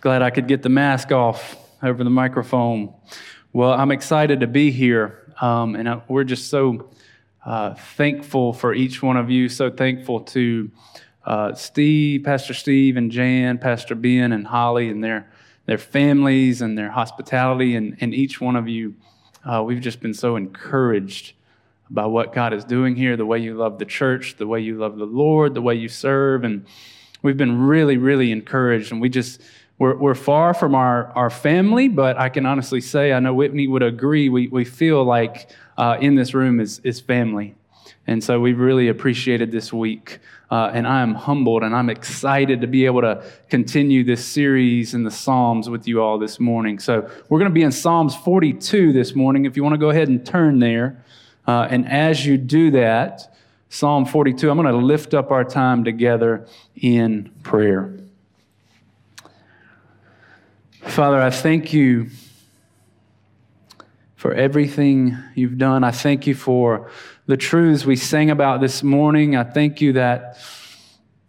Just glad I could get the mask off over the microphone. Well, I'm excited to be here, um, and I, we're just so uh, thankful for each one of you. So thankful to uh, Steve, Pastor Steve, and Jan, Pastor Ben, and Holly, and their their families and their hospitality, and, and each one of you. Uh, we've just been so encouraged by what God is doing here, the way you love the church, the way you love the Lord, the way you serve, and we've been really, really encouraged. And we just we're, we're far from our, our family, but I can honestly say, I know Whitney would agree, we, we feel like uh, in this room is, is family. And so we've really appreciated this week. Uh, and I am humbled and I'm excited to be able to continue this series in the Psalms with you all this morning. So we're going to be in Psalms 42 this morning. If you want to go ahead and turn there. Uh, and as you do that, Psalm 42, I'm going to lift up our time together in prayer. Father, I thank you for everything you've done. I thank you for the truths we sang about this morning. I thank you that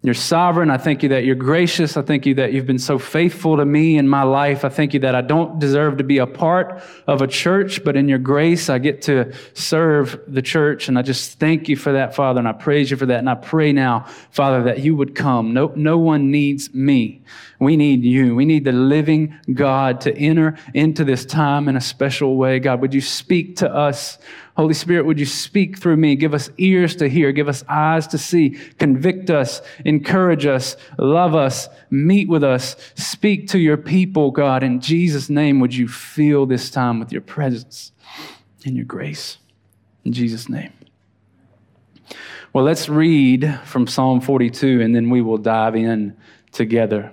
you're sovereign. I thank you that you're gracious. I thank you that you've been so faithful to me in my life. I thank you that I don't deserve to be a part of a church, but in your grace, I get to serve the church. And I just thank you for that, Father. And I praise you for that. And I pray now, Father, that you would come. No, no one needs me. We need you. We need the living God to enter into this time in a special way. God, would you speak to us? Holy Spirit, would you speak through me? Give us ears to hear, give us eyes to see, convict us, encourage us, love us, meet with us, speak to your people, God. In Jesus' name, would you fill this time with your presence and your grace? In Jesus' name. Well, let's read from Psalm 42 and then we will dive in together.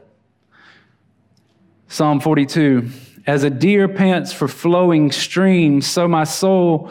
Psalm 42 As a deer pants for flowing streams, so my soul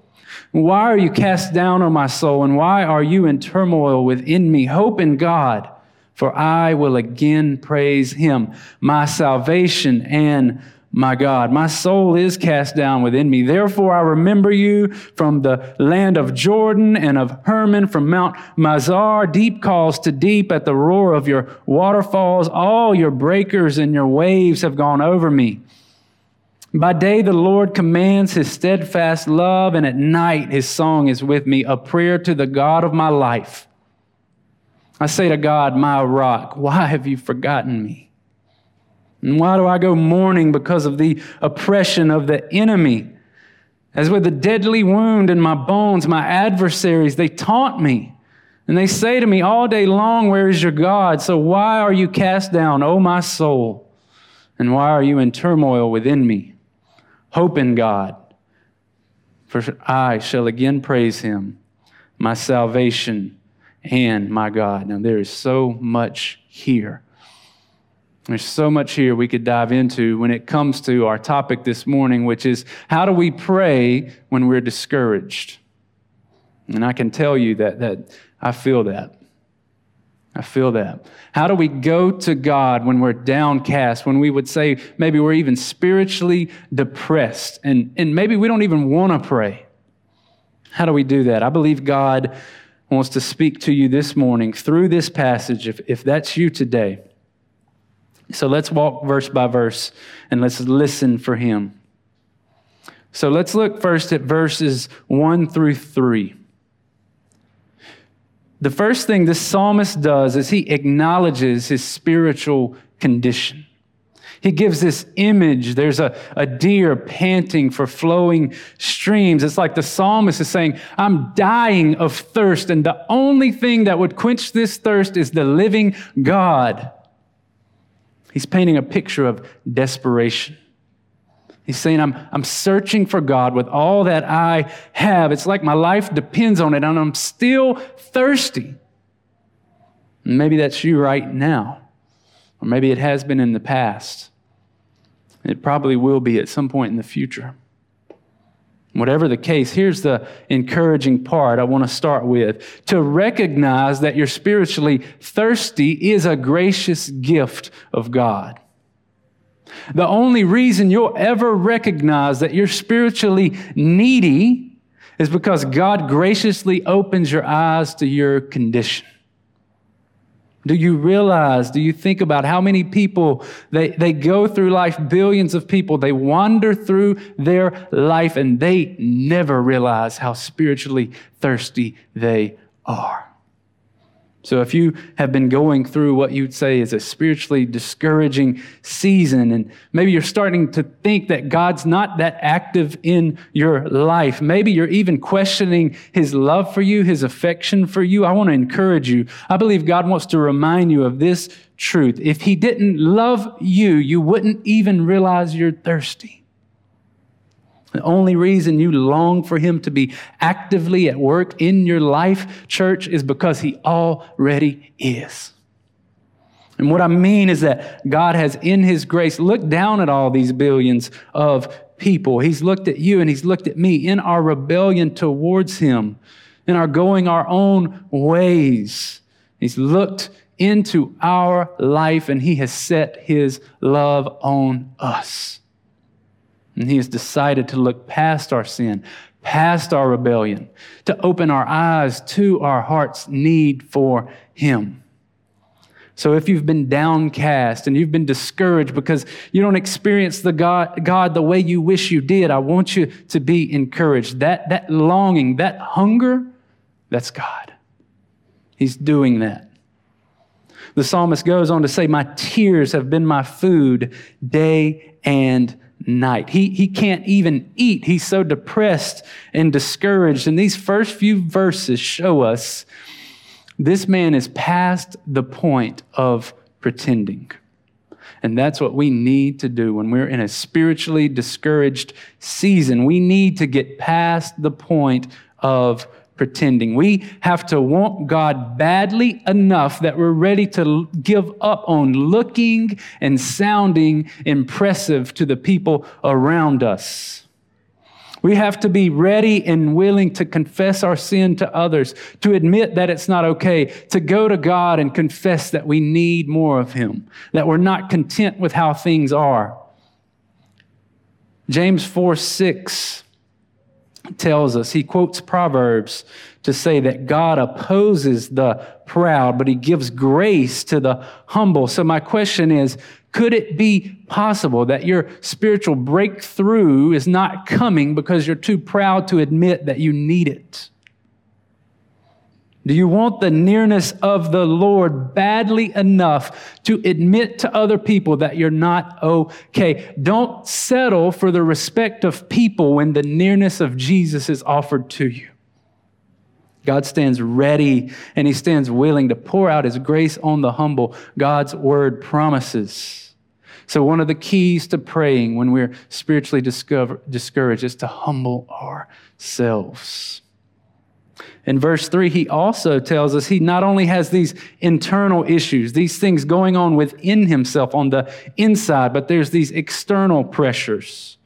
Why are you cast down, O my soul, and why are you in turmoil within me? Hope in God, for I will again praise him, my salvation and my God. My soul is cast down within me. Therefore, I remember you from the land of Jordan and of Hermon, from Mount Mizar. Deep calls to deep at the roar of your waterfalls. All your breakers and your waves have gone over me. By day, the Lord commands his steadfast love, and at night, his song is with me, a prayer to the God of my life. I say to God, my rock, why have you forgotten me? And why do I go mourning because of the oppression of the enemy? As with a deadly wound in my bones, my adversaries, they taunt me. And they say to me all day long, Where is your God? So why are you cast down, O my soul? And why are you in turmoil within me? Hope in God, for I shall again praise him, my salvation and my God. Now, there is so much here. There's so much here we could dive into when it comes to our topic this morning, which is how do we pray when we're discouraged? And I can tell you that, that I feel that. I feel that. How do we go to God when we're downcast, when we would say maybe we're even spiritually depressed, and, and maybe we don't even want to pray? How do we do that? I believe God wants to speak to you this morning through this passage, if, if that's you today. So let's walk verse by verse and let's listen for Him. So let's look first at verses 1 through 3 the first thing this psalmist does is he acknowledges his spiritual condition. He gives this image. There's a, a deer panting for flowing streams. It's like the psalmist is saying, I'm dying of thirst, and the only thing that would quench this thirst is the living God. He's painting a picture of desperation. He's saying, I'm, I'm searching for God with all that I have. It's like my life depends on it, and I'm still thirsty. Maybe that's you right now, or maybe it has been in the past. It probably will be at some point in the future. Whatever the case, here's the encouraging part I want to start with. To recognize that you're spiritually thirsty is a gracious gift of God. The only reason you'll ever recognize that you're spiritually needy is because God graciously opens your eyes to your condition. Do you realize, do you think about how many people they, they go through life, billions of people, they wander through their life and they never realize how spiritually thirsty they are? So if you have been going through what you'd say is a spiritually discouraging season, and maybe you're starting to think that God's not that active in your life, maybe you're even questioning his love for you, his affection for you, I want to encourage you. I believe God wants to remind you of this truth. If he didn't love you, you wouldn't even realize you're thirsty. The only reason you long for Him to be actively at work in your life, church, is because He already is. And what I mean is that God has, in His grace, looked down at all these billions of people. He's looked at you and He's looked at me in our rebellion towards Him, in our going our own ways. He's looked into our life and He has set His love on us. And He has decided to look past our sin, past our rebellion, to open our eyes to our heart's need for Him. So if you've been downcast and you've been discouraged because you don't experience the God, God the way you wish you did, I want you to be encouraged. That, that longing, that hunger, that's God. He's doing that. The psalmist goes on to say, My tears have been my food day and night. He, he can't even eat. He's so depressed and discouraged. And these first few verses show us this man is past the point of pretending. And that's what we need to do when we're in a spiritually discouraged season. We need to get past the point of pretending. We have to want God badly enough that we're ready to give up on looking and sounding impressive to the people around us. We have to be ready and willing to confess our sin to others, to admit that it's not okay, to go to God and confess that we need more of Him, that we're not content with how things are. James 4 6 tells us, he quotes Proverbs to say that God opposes the proud, but he gives grace to the humble. So, my question is could it be possible that your spiritual breakthrough is not coming because you're too proud to admit that you need it? Do you want the nearness of the Lord badly enough to admit to other people that you're not okay? Don't settle for the respect of people when the nearness of Jesus is offered to you. God stands ready and he stands willing to pour out his grace on the humble. God's word promises. So, one of the keys to praying when we're spiritually discover, discouraged is to humble ourselves. In verse 3, he also tells us he not only has these internal issues, these things going on within himself on the inside, but there's these external pressures.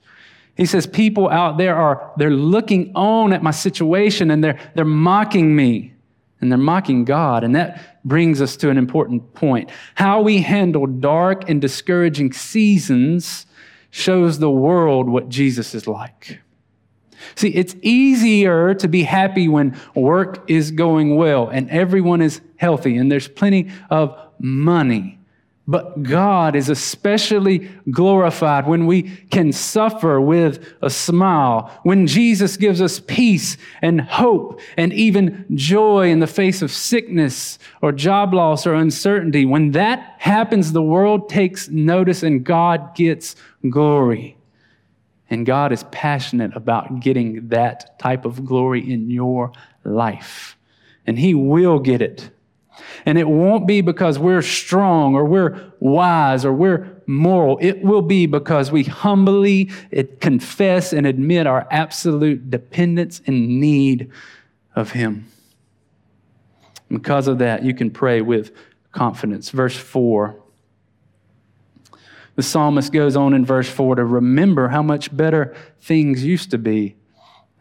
He says, People out there are, they're looking on at my situation and they're, they're mocking me and they're mocking God. And that brings us to an important point. How we handle dark and discouraging seasons shows the world what Jesus is like. See, it's easier to be happy when work is going well and everyone is healthy and there's plenty of money. But God is especially glorified when we can suffer with a smile, when Jesus gives us peace and hope and even joy in the face of sickness or job loss or uncertainty. When that happens, the world takes notice and God gets glory. And God is passionate about getting that type of glory in your life. And He will get it. And it won't be because we're strong or we're wise or we're moral. It will be because we humbly confess and admit our absolute dependence and need of Him. Because of that, you can pray with confidence. Verse 4 The psalmist goes on in verse 4 to remember how much better things used to be.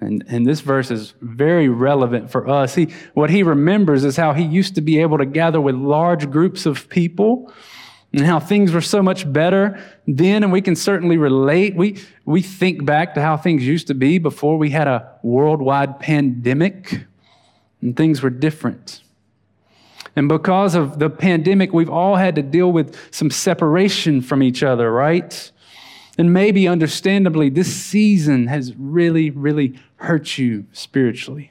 And, and this verse is very relevant for us. He, what he remembers is how he used to be able to gather with large groups of people and how things were so much better then. And we can certainly relate. We, we think back to how things used to be before we had a worldwide pandemic and things were different. And because of the pandemic, we've all had to deal with some separation from each other, right? And maybe understandably, this season has really, really hurt you spiritually.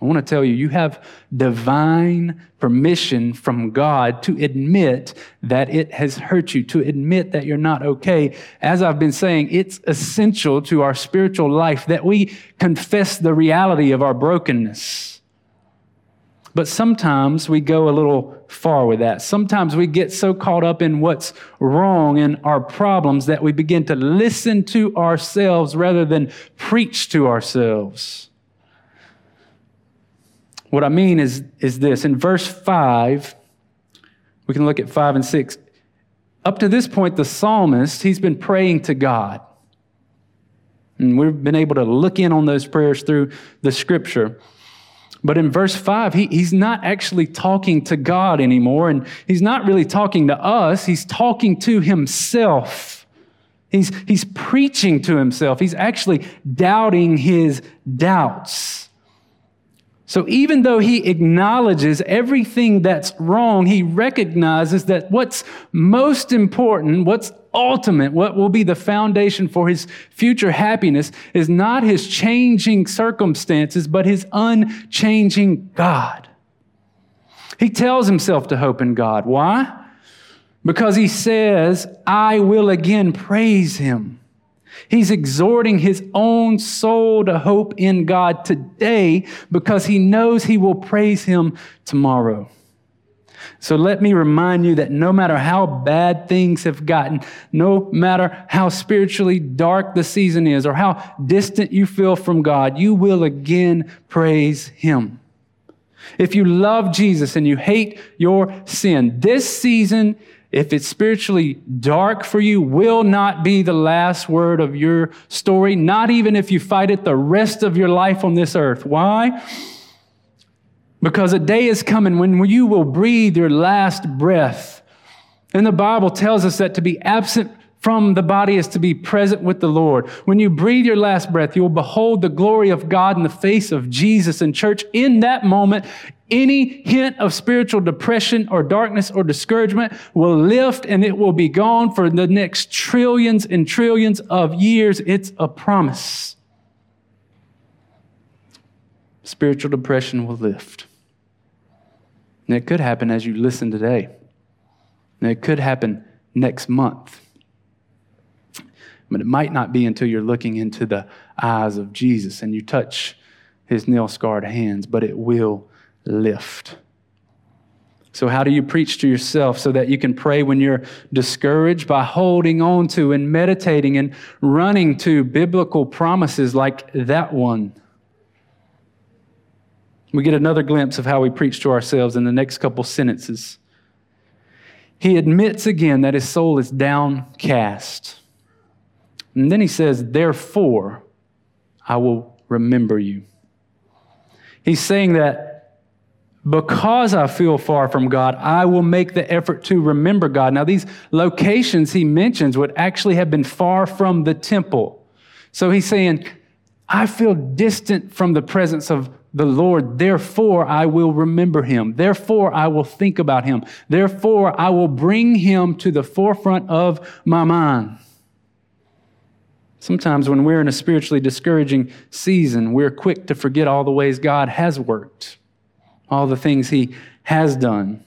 I want to tell you, you have divine permission from God to admit that it has hurt you, to admit that you're not okay. As I've been saying, it's essential to our spiritual life that we confess the reality of our brokenness but sometimes we go a little far with that. Sometimes we get so caught up in what's wrong and our problems that we begin to listen to ourselves rather than preach to ourselves. What I mean is, is this in verse 5, we can look at 5 and 6. Up to this point, the psalmist, he's been praying to God. And we've been able to look in on those prayers through the scripture. But in verse 5, he, he's not actually talking to God anymore, and he's not really talking to us. He's talking to himself. He's, he's preaching to himself. He's actually doubting his doubts. So even though he acknowledges everything that's wrong, he recognizes that what's most important, what's ultimate, what will be the foundation for his future happiness is not his changing circumstances, but his unchanging God. He tells himself to hope in God. Why? Because he says, I will again praise him. He's exhorting his own soul to hope in God today because he knows he will praise him tomorrow. So let me remind you that no matter how bad things have gotten, no matter how spiritually dark the season is or how distant you feel from God, you will again praise him. If you love Jesus and you hate your sin, this season if it's spiritually dark for you, will not be the last word of your story, not even if you fight it the rest of your life on this earth. Why? Because a day is coming when you will breathe your last breath. And the Bible tells us that to be absent from the body is to be present with the Lord. When you breathe your last breath, you will behold the glory of God in the face of Jesus. And church, in that moment, any hint of spiritual depression or darkness or discouragement will lift and it will be gone for the next trillions and trillions of years. It's a promise. Spiritual depression will lift. And it could happen as you listen today. And it could happen next month. But it might not be until you're looking into the eyes of Jesus and you touch his nail scarred hands, but it will lift. So, how do you preach to yourself so that you can pray when you're discouraged? By holding on to and meditating and running to biblical promises like that one. We get another glimpse of how we preach to ourselves in the next couple sentences. He admits again that his soul is downcast. And then he says, Therefore, I will remember you. He's saying that because I feel far from God, I will make the effort to remember God. Now, these locations he mentions would actually have been far from the temple. So he's saying, I feel distant from the presence of the Lord. Therefore, I will remember him. Therefore, I will think about him. Therefore, I will bring him to the forefront of my mind. Sometimes when we're in a spiritually discouraging season, we're quick to forget all the ways God has worked, all the things He has done.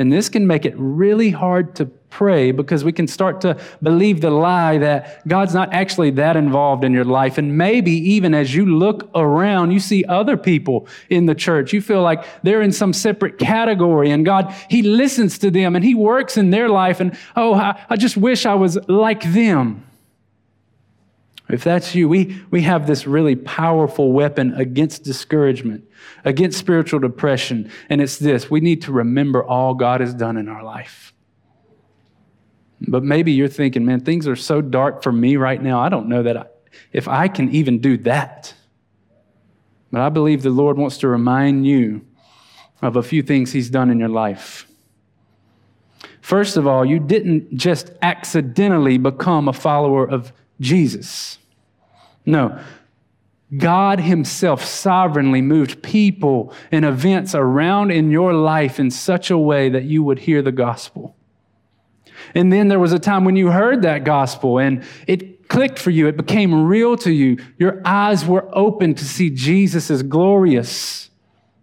And this can make it really hard to pray because we can start to believe the lie that God's not actually that involved in your life. And maybe even as you look around, you see other people in the church. You feel like they're in some separate category and God, He listens to them and He works in their life. And oh, I, I just wish I was like them. If that's you, we, we have this really powerful weapon against discouragement, against spiritual depression, and it's this we need to remember all God has done in our life. But maybe you're thinking, man, things are so dark for me right now. I don't know that I, if I can even do that. But I believe the Lord wants to remind you of a few things He's done in your life. First of all, you didn't just accidentally become a follower of Jesus. No, God Himself sovereignly moved people and events around in your life in such a way that you would hear the gospel. And then there was a time when you heard that gospel and it clicked for you, it became real to you. Your eyes were open to see Jesus as glorious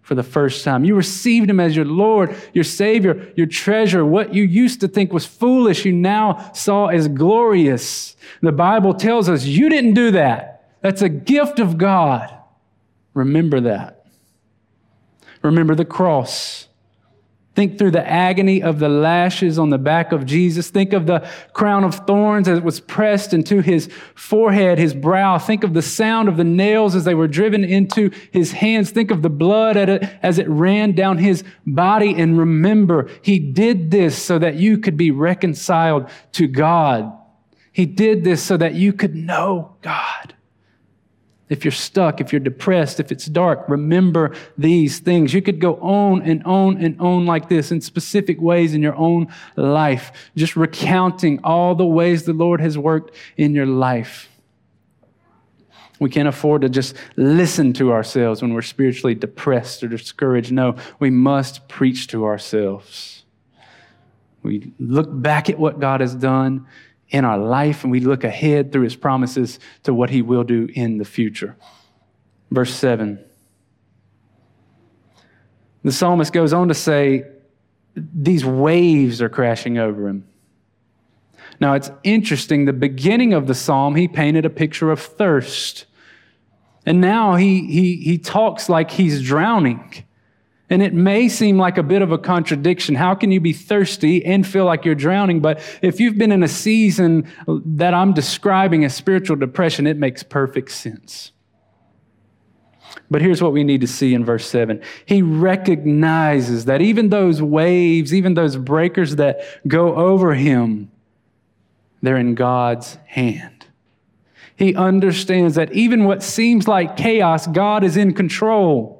for the first time. You received him as your Lord, your Savior, your treasure. What you used to think was foolish, you now saw as glorious. The Bible tells us you didn't do that. That's a gift of God. Remember that. Remember the cross. Think through the agony of the lashes on the back of Jesus. Think of the crown of thorns as it was pressed into his forehead, his brow. Think of the sound of the nails as they were driven into his hands. Think of the blood as it ran down his body. And remember, he did this so that you could be reconciled to God. He did this so that you could know God. If you're stuck, if you're depressed, if it's dark, remember these things. You could go on and on and on like this in specific ways in your own life, just recounting all the ways the Lord has worked in your life. We can't afford to just listen to ourselves when we're spiritually depressed or discouraged. No, we must preach to ourselves. We look back at what God has done in our life and we look ahead through his promises to what he will do in the future. Verse 7. The psalmist goes on to say, These waves are crashing over him. Now it's interesting, the beginning of the psalm, he painted a picture of thirst. And now he, he, he talks like he's drowning. And it may seem like a bit of a contradiction. How can you be thirsty and feel like you're drowning? But if you've been in a season that I'm describing as spiritual depression, it makes perfect sense. But here's what we need to see in verse 7. He recognizes that even those waves, even those breakers that go over him, they're in God's hand. He understands that even what seems like chaos, God is in control.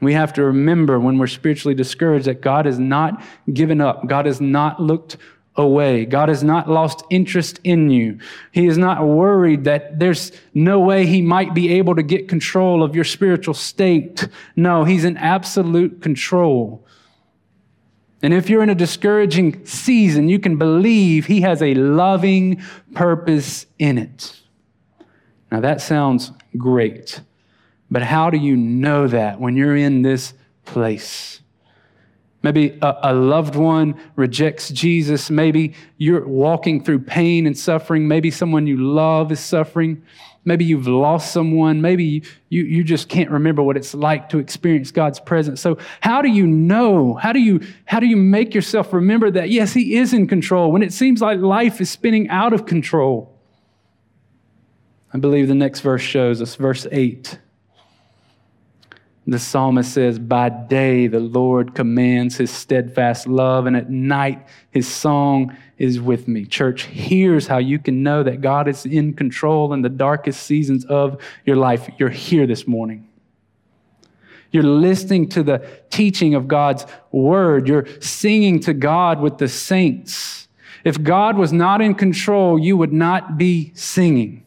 We have to remember when we're spiritually discouraged that God has not given up. God has not looked away. God has not lost interest in you. He is not worried that there's no way He might be able to get control of your spiritual state. No, He's in absolute control. And if you're in a discouraging season, you can believe He has a loving purpose in it. Now that sounds great. But how do you know that when you're in this place? Maybe a, a, loved one rejects Jesus. Maybe you're walking through pain and suffering. Maybe someone you love is suffering. Maybe you've lost someone. Maybe you, you, you just can't remember what it's like to experience God's presence. So how do you know? How do you, how do you make yourself remember that, yes, He is in control when it seems like life is spinning out of control? I believe the next verse shows us, verse 8. The psalmist says, By day the Lord commands his steadfast love, and at night his song is with me. Church, here's how you can know that God is in control in the darkest seasons of your life. You're here this morning. You're listening to the teaching of God's word. You're singing to God with the saints. If God was not in control, you would not be singing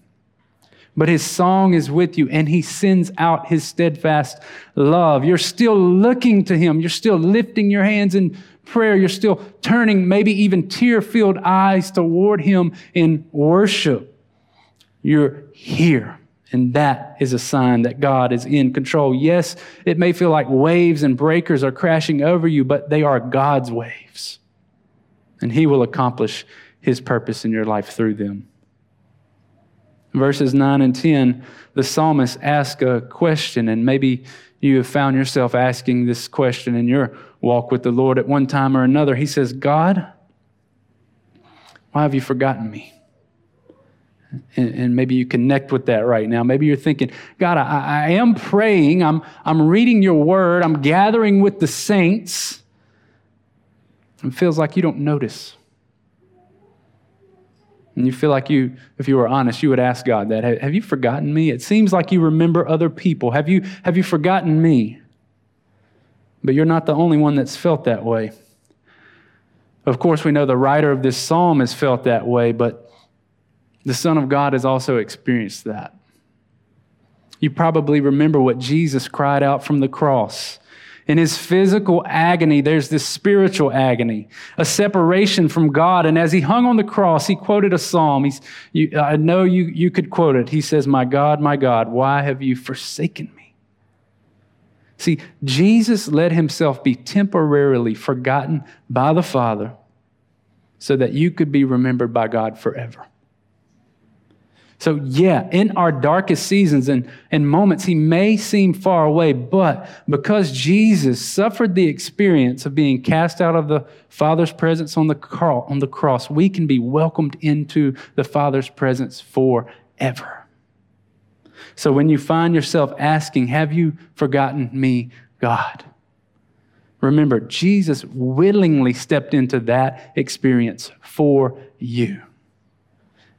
but his song is with you and he sends out his steadfast love. You're still looking to him. You're still lifting your hands in prayer. You're still turning maybe even tear filled eyes toward him in worship. You're here. And that is a sign that God is in control. Yes, it may feel like waves and breakers are crashing over you, but they are God's waves. And he will accomplish his purpose in your life through them verses 9 and 10, the psalmist asks a question, and maybe you have found yourself asking this question in your walk with the Lord at one time or another. He says, God, why have you forgotten me? And, maybe you connect with that right now. Maybe you're thinking, God, I, I am praying, I'm, I'm reading your word, I'm gathering with the saints. It feels like you don't notice. And you feel like you, if you were honest, you would ask God that. Have you forgotten me? It seems like you remember other people. Have you, have you forgotten me? But you're not the only one that's felt that way. Of course, we know the writer of this psalm has felt that way, but the Son of God has also experienced that. You probably remember what Jesus cried out from the cross. In his physical agony, there's this spiritual agony, a separation from God. And as he hung on the cross, he quoted a psalm. He's, you, I know you, you could quote it. He says, My God, my God, why have you forsaken me? See, Jesus let himself be temporarily forgotten by the Father so that you could be remembered by God forever. So, yeah, in our darkest seasons and, and moments, he may seem far away, but because Jesus suffered the experience of being cast out of the Father's presence on the, on the cross, we can be welcomed into the Father's presence forever. So, when you find yourself asking, Have you forgotten me, God? Remember, Jesus willingly stepped into that experience for you.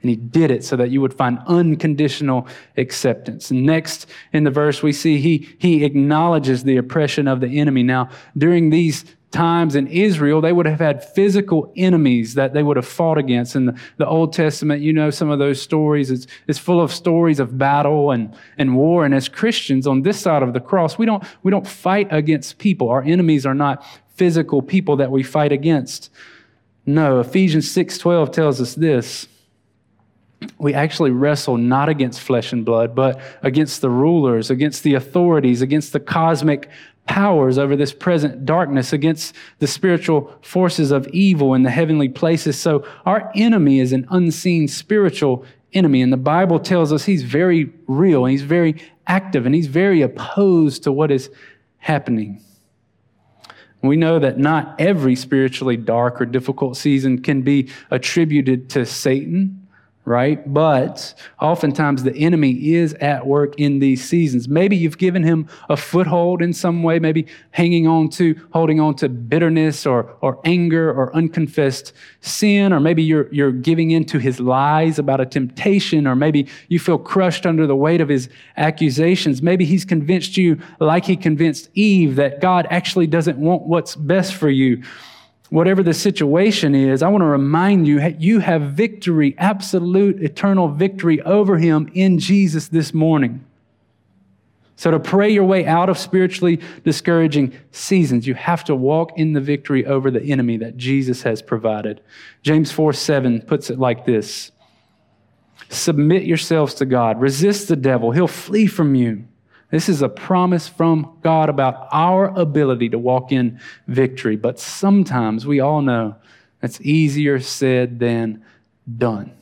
And he did it so that you would find unconditional acceptance. Next in the verse, we see he, he acknowledges the oppression of the enemy. Now, during these times in Israel, they would have had physical enemies that they would have fought against. In the, the Old Testament, you know some of those stories. It's, it's full of stories of battle and, and war. And as Christians on this side of the cross, we don't, we don't fight against people. Our enemies are not physical people that we fight against. No, Ephesians 6.12 tells us this we actually wrestle not against flesh and blood, but against the rulers, against the authorities, against the cosmic powers over this present darkness, against the spiritual forces of evil in the heavenly places. So our enemy is an unseen spiritual enemy. And the Bible tells us he's very real, and he's very active, and he's very opposed to what is happening. We know that not every spiritually dark or difficult season can be attributed to Satan right? But oftentimes the enemy is at work in these seasons. Maybe you've given him a foothold in some way, maybe hanging on to, holding on to bitterness or, or anger or unconfessed sin, or maybe you're, you're giving in to his lies about a temptation, or maybe you feel crushed under the weight of his accusations. Maybe he's convinced you, like he convinced Eve, that God actually doesn't want what's best for you whatever the situation is, I want to remind you you have victory, absolute eternal victory over him in Jesus this morning. So, to pray your way out of spiritually discouraging seasons, you have to walk in the victory over the enemy that Jesus has provided. James 4 7 puts it like this Submit yourselves to God, resist the devil, he'll flee from you. This is a promise from God about our ability to walk in victory. But sometimes we all know that's easier said than done.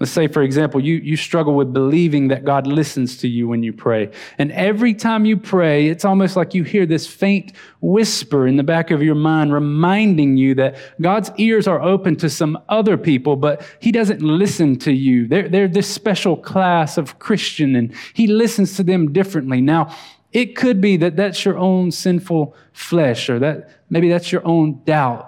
Let's say, for example, you, you struggle with believing that God listens to you when you pray. And every time you pray, it's almost like you hear this faint whisper in the back of your mind reminding you that God's ears are open to some other people, but He doesn't listen to you. They're, they're this special class of Christian, and He listens to them differently. Now, it could be that that's your own sinful flesh, or that maybe that's your own doubt.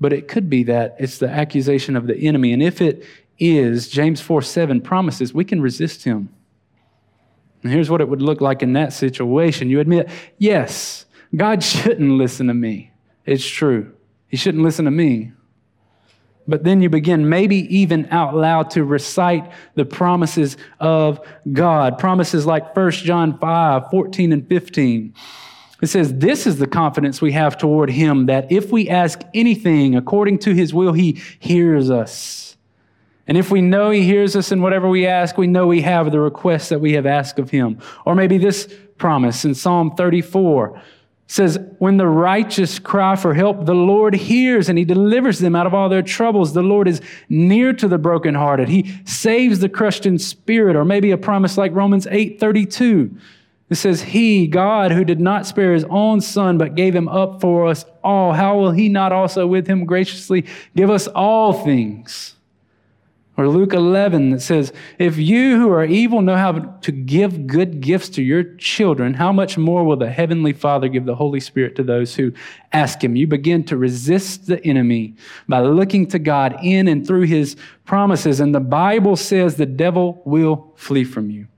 But it could be that it's the accusation of the enemy. And if it is, James 4 7 promises we can resist him. And here's what it would look like in that situation. You admit, yes, God shouldn't listen to me. It's true. He shouldn't listen to me. But then you begin, maybe even out loud, to recite the promises of God. Promises like 1 John 5 14 and 15. It says, This is the confidence we have toward Him that if we ask anything according to His will, He hears us. And if we know He hears us in whatever we ask, we know we have the request that we have asked of Him. Or maybe this promise in Psalm 34 says, When the righteous cry for help, the Lord hears and He delivers them out of all their troubles. The Lord is near to the brokenhearted. He saves the crushed in spirit. Or maybe a promise like Romans 8 32. It says, He, God, who did not spare his own son, but gave him up for us all, how will he not also with him graciously give us all things? Or Luke 11 that says, If you who are evil know how to give good gifts to your children, how much more will the Heavenly Father give the Holy Spirit to those who ask Him? You begin to resist the enemy by looking to God in and through His promises. And the Bible says the devil will flee from you.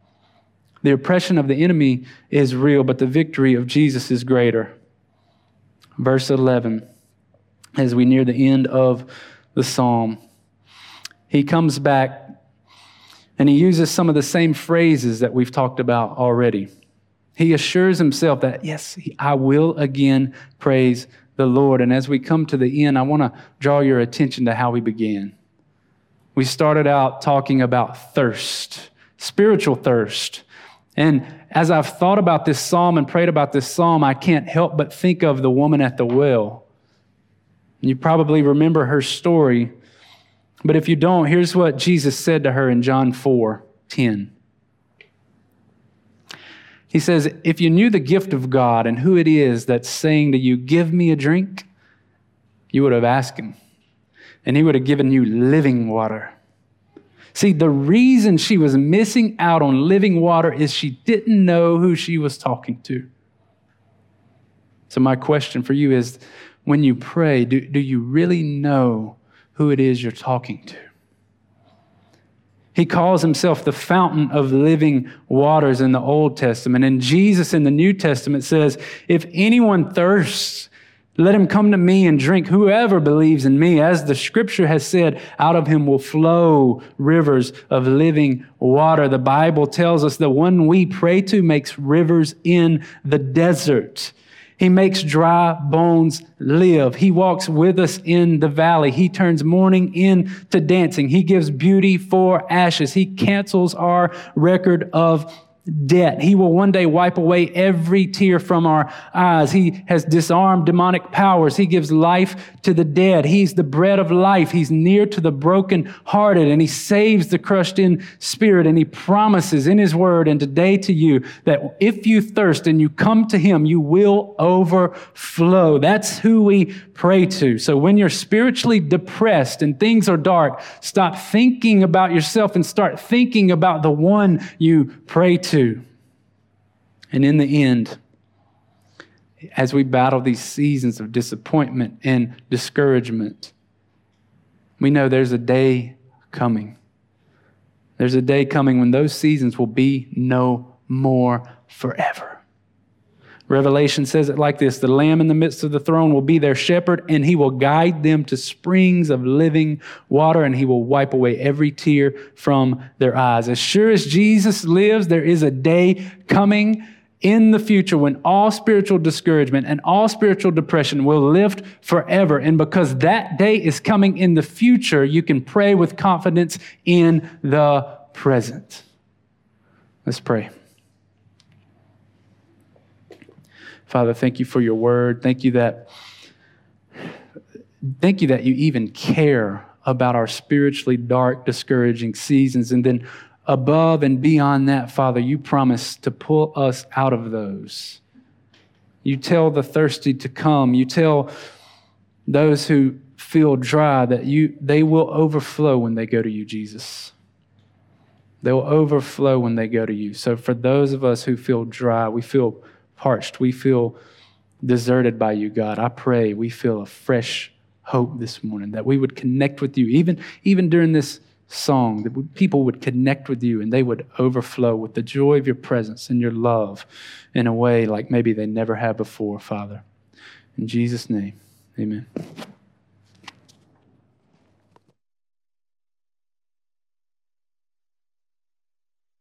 The oppression of the enemy is real, but the victory of Jesus is greater. Verse 11, as we near the end of the psalm he comes back and he uses some of the same phrases that we've talked about already. He assures himself that, yes, I will again praise the Lord. And as we come to the end, I want to draw your attention to how we began. We started out talking about thirst, spiritual thirst. And as I've thought about this psalm and prayed about this psalm, I can't help but think of the woman at the well. You probably remember her story but if you don't, here's what Jesus said to her in John 4 10. He says, If you knew the gift of God and who it is that's saying to you, Give me a drink, you would have asked him, and he would have given you living water. See, the reason she was missing out on living water is she didn't know who she was talking to. So, my question for you is when you pray, do, do you really know who it is you're talking to. He calls himself the fountain of living waters in the Old Testament. And Jesus in the New Testament says, If anyone thirsts, let him come to me and drink. Whoever believes in me, as the scripture has said, out of him will flow rivers of living water. The Bible tells us the one we pray to makes rivers in the desert. He makes dry bones live. He walks with us in the valley. He turns mourning into dancing. He gives beauty for ashes. He cancels our record of debt. He will one day wipe away every tear from our eyes. He has disarmed demonic powers. He gives life to the dead. He's the bread of life. He's near to the broken-hearted and he saves the crushed in spirit. And he promises in his word and today to you that if you thirst and you come to him, you will overflow. That's who we pray to. So when you're spiritually depressed and things are dark, stop thinking about yourself and start thinking about the one you pray to. And in the end, as we battle these seasons of disappointment and discouragement, we know there's a day coming. There's a day coming when those seasons will be no more forever. Revelation says it like this The Lamb in the midst of the throne will be their shepherd, and he will guide them to springs of living water, and he will wipe away every tear from their eyes. As sure as Jesus lives, there is a day coming in the future when all spiritual discouragement and all spiritual depression will lift forever. And because that day is coming in the future, you can pray with confidence in the present. Let's pray. Father, thank you for your word. Thank you that thank you that you even care about our spiritually dark, discouraging seasons. And then above and beyond that, Father, you promise to pull us out of those. You tell the thirsty to come. You tell those who feel dry that you they will overflow when they go to you, Jesus. They will overflow when they go to you. So for those of us who feel dry, we feel parched. We feel deserted by you, God. I pray we feel a fresh hope this morning that we would connect with you, even, even during this song, that people would connect with you and they would overflow with the joy of your presence and your love in a way like maybe they never have before, Father. In Jesus' name, amen.